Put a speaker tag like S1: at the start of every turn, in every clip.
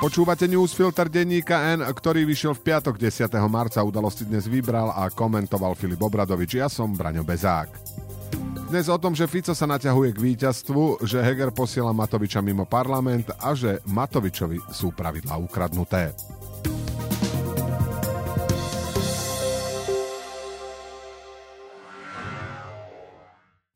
S1: Počúvate newsfilter denníka N, ktorý vyšiel v piatok 10. marca. Udalosti dnes vybral a komentoval Filip Obradovič. Ja som Braňo Bezák. Dnes o tom, že Fico sa naťahuje k víťazstvu, že Heger posiela Matoviča mimo parlament a že Matovičovi sú pravidlá ukradnuté.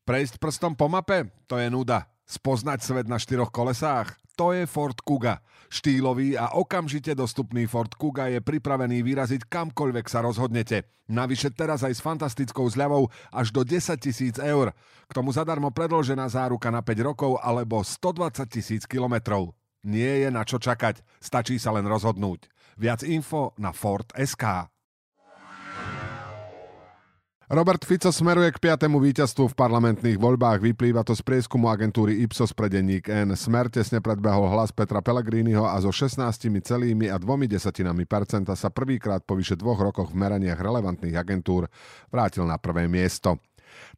S1: Prejsť prstom po mape? To je nuda. Spoznať svet na štyroch kolesách? To je Ford Kuga. Štýlový a okamžite dostupný Ford Kuga je pripravený vyraziť kamkoľvek sa rozhodnete. Navyše teraz aj s fantastickou zľavou až do 10 tisíc eur. K tomu zadarmo predložená záruka na 5 rokov alebo 120 tisíc kilometrov. Nie je na čo čakať, stačí sa len rozhodnúť. Viac info na Ford SK. Robert Fico smeruje k piatému víťazstvu v parlamentných voľbách. Vyplýva to z prieskumu agentúry Ipsos pre denník N. Smer tesne predbehol hlas Petra Pellegriniho a so 16 celými a dvomi desatinami percenta sa prvýkrát po vyše dvoch rokoch v meraniach relevantných agentúr vrátil na prvé miesto.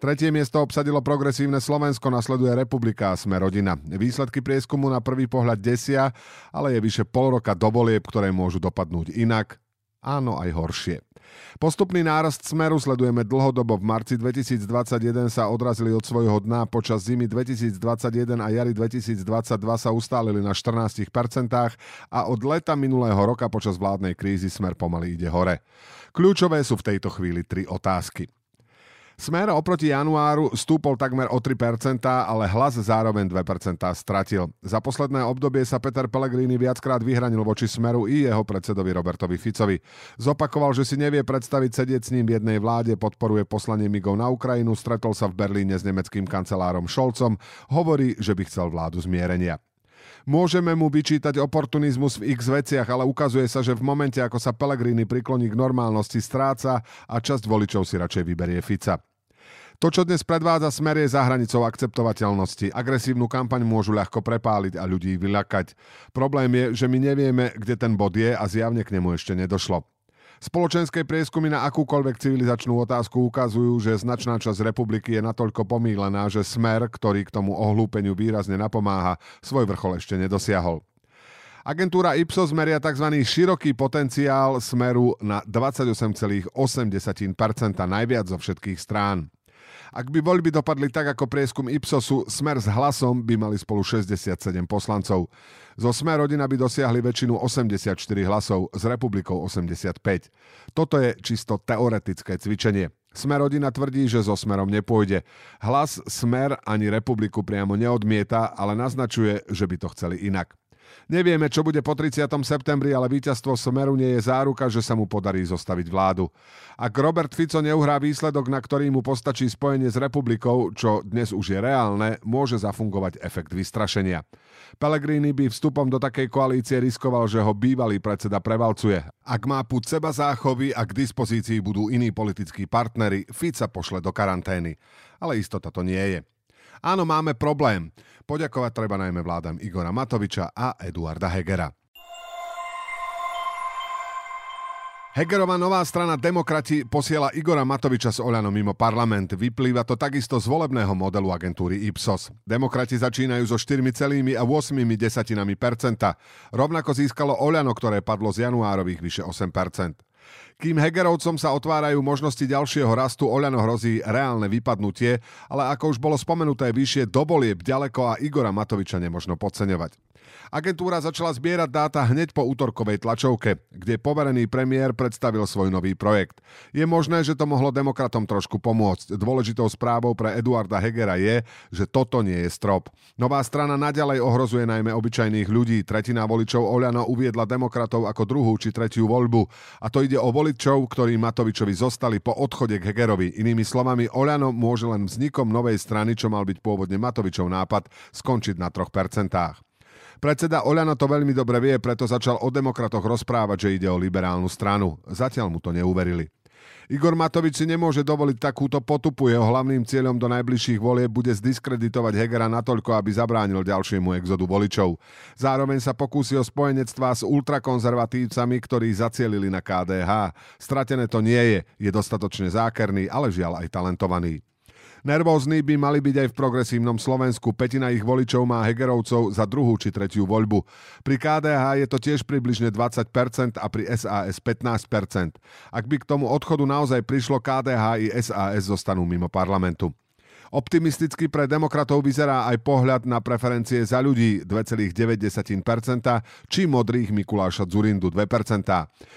S1: Tretie miesto obsadilo progresívne Slovensko, nasleduje Republika a sme rodina. Výsledky prieskumu na prvý pohľad desia, ale je vyše pol roka do volieb, ktoré môžu dopadnúť inak, áno aj horšie. Postupný nárast smeru sledujeme dlhodobo. V marci 2021 sa odrazili od svojho dna, počas zimy 2021 a jary 2022 sa ustálili na 14% a od leta minulého roka počas vládnej krízy smer pomaly ide hore. Kľúčové sú v tejto chvíli tri otázky. Smer oproti januáru stúpol takmer o 3%, ale hlas zároveň 2% stratil. Za posledné obdobie sa Peter Pellegrini viackrát vyhranil voči Smeru i jeho predsedovi Robertovi Ficovi. Zopakoval, že si nevie predstaviť sedieť s ním v jednej vláde, podporuje poslanie migov na Ukrajinu, stretol sa v Berlíne s nemeckým kancelárom Šolcom, hovorí, že by chcel vládu zmierenia. Môžeme mu vyčítať oportunizmus v x veciach, ale ukazuje sa, že v momente, ako sa Pellegrini prikloní k normálnosti, stráca a časť voličov si radšej vyberie Fica. To, čo dnes predvádza smer, je za hranicou akceptovateľnosti. Agresívnu kampaň môžu ľahko prepáliť a ľudí vyľakať. Problém je, že my nevieme, kde ten bod je a zjavne k nemu ešte nedošlo. Spoločenské prieskumy na akúkoľvek civilizačnú otázku ukazujú, že značná časť republiky je natoľko pomílená, že smer, ktorý k tomu ohlúpeniu výrazne napomáha, svoj vrchol ešte nedosiahol. Agentúra Ipsos meria tzv. široký potenciál smeru na 28,8%, najviac zo všetkých strán. Ak by voľby dopadli tak ako prieskum Ipsosu, Smer s hlasom by mali spolu 67 poslancov. Zo Smer rodina by dosiahli väčšinu 84 hlasov, s Republikou 85. Toto je čisto teoretické cvičenie. Smer rodina tvrdí, že so Smerom nepôjde. Hlas Smer ani Republiku priamo neodmieta, ale naznačuje, že by to chceli inak. Nevieme, čo bude po 30. septembri, ale víťazstvo Smeru nie je záruka, že sa mu podarí zostaviť vládu. Ak Robert Fico neuhrá výsledok, na ktorý mu postačí spojenie s republikou, čo dnes už je reálne, môže zafungovať efekt vystrašenia. Pellegrini by vstupom do takej koalície riskoval, že ho bývalý predseda prevalcuje. Ak má púd seba záchovy a k dispozícii budú iní politickí partnery, Fica pošle do karantény. Ale istota to nie je. Áno, máme problém. Poďakovať treba najmä vládam Igora Matoviča a Eduarda Hegera. Hegerová nová strana Demokrati posiela Igora Matoviča s Oľanom mimo parlament. Vyplýva to takisto z volebného modelu agentúry Ipsos. Demokrati začínajú so 4,8 desatinami percenta. Rovnako získalo Oľano, ktoré padlo z januárových vyše 8 kým Hegerovcom sa otvárajú možnosti ďalšieho rastu, Oľano hrozí reálne vypadnutie, ale ako už bolo spomenuté vyššie, dobolieb ďaleko a Igora Matoviča nemožno podceňovať. Agentúra začala zbierať dáta hneď po útorkovej tlačovke, kde poverený premiér predstavil svoj nový projekt. Je možné, že to mohlo demokratom trošku pomôcť. Dôležitou správou pre Eduarda Hegera je, že toto nie je strop. Nová strana naďalej ohrozuje najmä obyčajných ľudí. Tretina voličov Oľano uviedla demokratov ako druhú či tretiu voľbu. A to ide o voličov, ktorí Matovičovi zostali po odchode k Hegerovi. Inými slovami, Oľano môže len vznikom novej strany, čo mal byť pôvodne Matovičov nápad, skončiť na 3%. Predseda Oľano to veľmi dobre vie, preto začal o demokratoch rozprávať, že ide o liberálnu stranu. Zatiaľ mu to neuverili. Igor Matovič si nemôže dovoliť takúto potupu. Jeho hlavným cieľom do najbližších volieb bude zdiskreditovať Hegera natoľko, aby zabránil ďalšiemu exodu voličov. Zároveň sa pokúsi o spojenectvá s ultrakonzervatívcami, ktorí zacielili na KDH. Stratené to nie je, je dostatočne zákerný, ale žiaľ aj talentovaný. Nervózni by mali byť aj v progresívnom Slovensku. Petina ich voličov má Hegerovcov za druhú či tretiu voľbu. Pri KDH je to tiež približne 20% a pri SAS 15%. Ak by k tomu odchodu naozaj prišlo, KDH i SAS zostanú mimo parlamentu. Optimisticky pre demokratov vyzerá aj pohľad na preferencie za ľudí 2,9%, či modrých Mikuláša Zurindu 2%.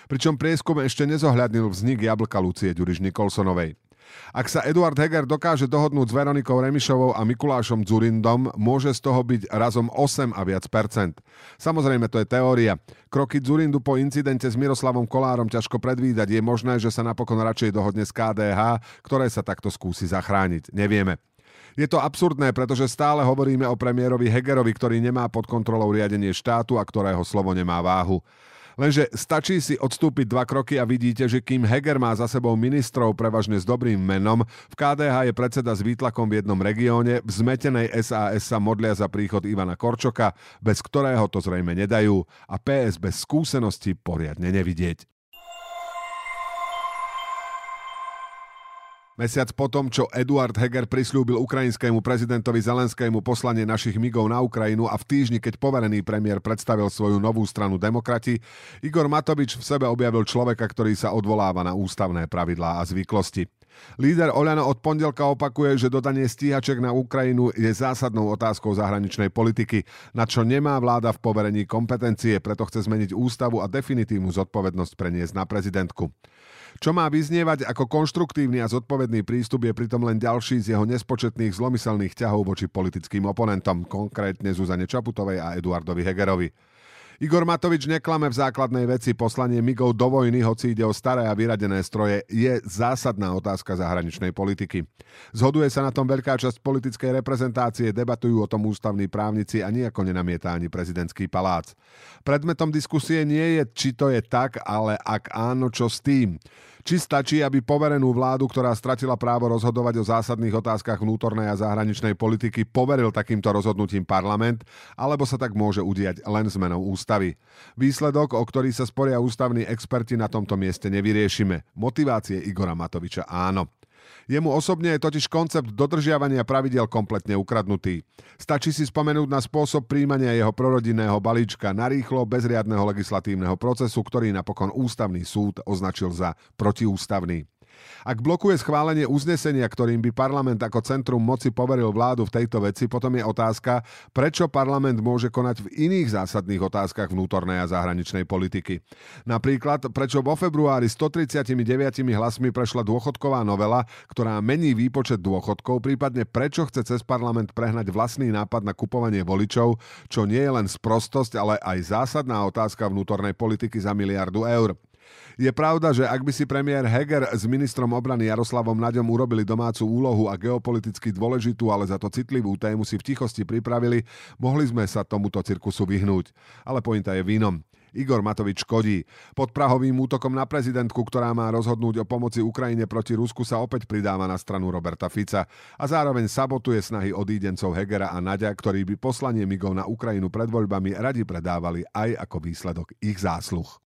S1: Pričom prieskum ešte nezohľadnil vznik jablka Lucie Ďuriš Nikolsonovej. Ak sa Eduard Heger dokáže dohodnúť s Veronikou Remišovou a Mikulášom Dzurindom, môže z toho byť razom 8 a viac percent. Samozrejme, to je teória. Kroky Dzurindu po incidente s Miroslavom Kolárom ťažko predvídať. Je možné, že sa napokon radšej dohodne s KDH, ktoré sa takto skúsi zachrániť. Nevieme. Je to absurdné, pretože stále hovoríme o premiérovi Hegerovi, ktorý nemá pod kontrolou riadenie štátu a ktorého slovo nemá váhu. Lenže stačí si odstúpiť dva kroky a vidíte, že kým Heger má za sebou ministrov prevažne s dobrým menom, v KDH je predseda s výtlakom v jednom regióne, v zmetenej SAS sa modlia za príchod Ivana Korčoka, bez ktorého to zrejme nedajú. A PS bez skúsenosti poriadne nevidieť. Mesiac potom, čo Eduard Heger prislúbil ukrajinskému prezidentovi Zelenskému poslanie našich migov na Ukrajinu a v týždni, keď poverený premiér predstavil svoju novú stranu Demokrati, Igor Matovič v sebe objavil človeka, ktorý sa odvoláva na ústavné pravidlá a zvyklosti. Líder Oľano od pondelka opakuje, že dodanie stíhaček na Ukrajinu je zásadnou otázkou zahraničnej politiky, na čo nemá vláda v poverení kompetencie, preto chce zmeniť ústavu a definitívnu zodpovednosť preniesť na prezidentku. Čo má vyznievať ako konštruktívny a zodpovedný prístup je pritom len ďalší z jeho nespočetných zlomyselných ťahov voči politickým oponentom, konkrétne Zuzane Čaputovej a Eduardovi Hegerovi. Igor Matovič neklame v základnej veci. Poslanie migov do vojny, hoci ide o staré a vyradené stroje, je zásadná otázka zahraničnej politiky. Zhoduje sa na tom veľká časť politickej reprezentácie, debatujú o tom ústavní právnici a nejako nenamieta ani prezidentský palác. Predmetom diskusie nie je, či to je tak, ale ak áno, čo s tým. Či stačí, aby poverenú vládu, ktorá stratila právo rozhodovať o zásadných otázkach vnútornej a zahraničnej politiky, poveril takýmto rozhodnutím parlament, alebo sa tak môže udiať len zmenou ústavy. Výsledok, o ktorý sa sporia ústavní experti na tomto mieste nevyriešime. Motivácie Igora Matoviča áno. Jemu osobne je totiž koncept dodržiavania pravidel kompletne ukradnutý. Stačí si spomenúť na spôsob príjmania jeho prorodinného balíčka narýchlo bez riadneho legislatívneho procesu, ktorý napokon ústavný súd označil za protiústavný. Ak blokuje schválenie uznesenia, ktorým by parlament ako centrum moci poveril vládu v tejto veci, potom je otázka, prečo parlament môže konať v iných zásadných otázkach vnútornej a zahraničnej politiky. Napríklad, prečo vo februári 139 hlasmi prešla dôchodková novela, ktorá mení výpočet dôchodkov, prípadne prečo chce cez parlament prehnať vlastný nápad na kupovanie voličov, čo nie je len sprostosť, ale aj zásadná otázka vnútornej politiky za miliardu eur. Je pravda, že ak by si premiér Heger s ministrom obrany Jaroslavom Naďom urobili domácu úlohu a geopoliticky dôležitú, ale za to citlivú tému si v tichosti pripravili, mohli sme sa tomuto cirkusu vyhnúť. Ale pointa je v inom. Igor Matovič škodí. Pod prahovým útokom na prezidentku, ktorá má rozhodnúť o pomoci Ukrajine proti Rusku, sa opäť pridáva na stranu Roberta Fica a zároveň sabotuje snahy odídencov Hegera a Nadia, ktorí by poslanie migov na Ukrajinu pred voľbami radi predávali aj ako výsledok ich zásluh.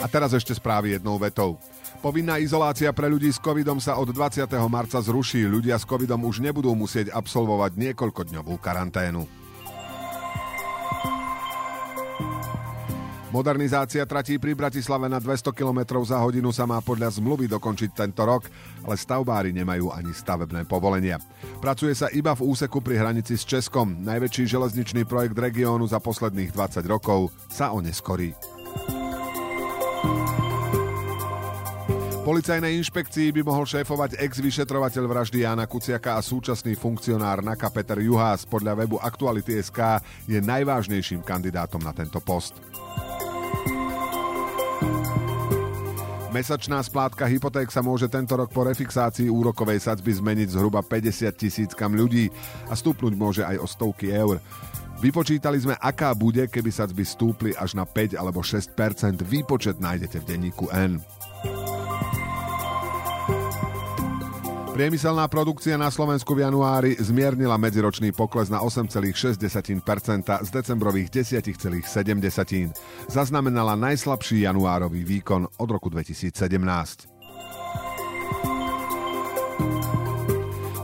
S1: SK. teraz ešte správy jednou vetou. Povinná izolácia pre ľudí s covidom sa od 20. marca zruší. Ľudia s covidom už nebudú musieť absolvovať niekoľkodňovú karanténu. Modernizácia tratí pri Bratislave na 200 km za hodinu sa má podľa zmluvy dokončiť tento rok, ale stavbári nemajú ani stavebné povolenia. Pracuje sa iba v úseku pri hranici s Českom. Najväčší železničný projekt regiónu za posledných 20 rokov sa oneskorí. Policajnej inšpekcii by mohol šéfovať ex-vyšetrovateľ vraždy Jana Kuciaka a súčasný funkcionár NAKA Peter Juhás podľa webu Aktuality.sk je najvážnejším kandidátom na tento post. Mesačná splátka hypoték sa môže tento rok po refixácii úrokovej sadzby zmeniť zhruba 50 tisíckam ľudí a stúpnuť môže aj o stovky eur. Vypočítali sme, aká bude, keby sadzby stúpli až na 5 alebo 6% Výpočet nájdete v denníku N. Priemyselná produkcia na Slovensku v januári zmiernila medziročný pokles na 8,6% z decembrových 10,7. Zaznamenala najslabší januárový výkon od roku 2017.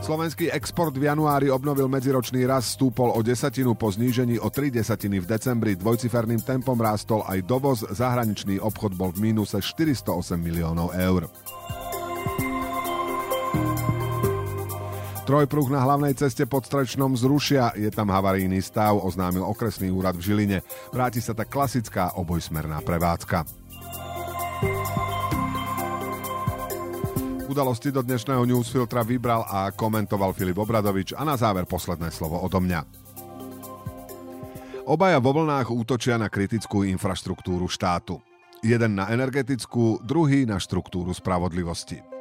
S1: Slovenský export v januári obnovil medziročný rast, stúpol o desatinu po znížení o 3 desatiny v decembri, dvojciferným tempom rástol aj dovoz, zahraničný obchod bol v mínuse 408 miliónov eur. Trojpruh na hlavnej ceste pod Strečnom zrušia, je tam havarijný stav, oznámil okresný úrad v Žiline. Vráti sa tak klasická obojsmerná prevádzka. Udalosti do dnešného newsfiltra vybral a komentoval Filip Obradovič a na záver posledné slovo odo mňa. Obaja vo vlnách útočia na kritickú infraštruktúru štátu. Jeden na energetickú, druhý na štruktúru spravodlivosti.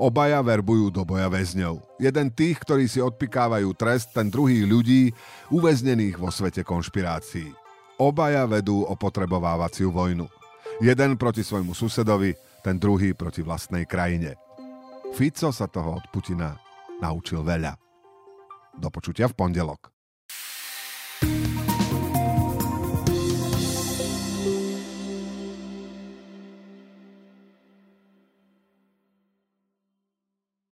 S1: Obaja verbujú do boja väzňov. Jeden tých, ktorí si odpikávajú trest, ten druhý ľudí, uväznených vo svete konšpirácií. Obaja vedú opotrebovávaciu vojnu. Jeden proti svojmu susedovi, ten druhý proti vlastnej krajine. Fico sa toho od Putina naučil veľa. Do počutia v pondelok.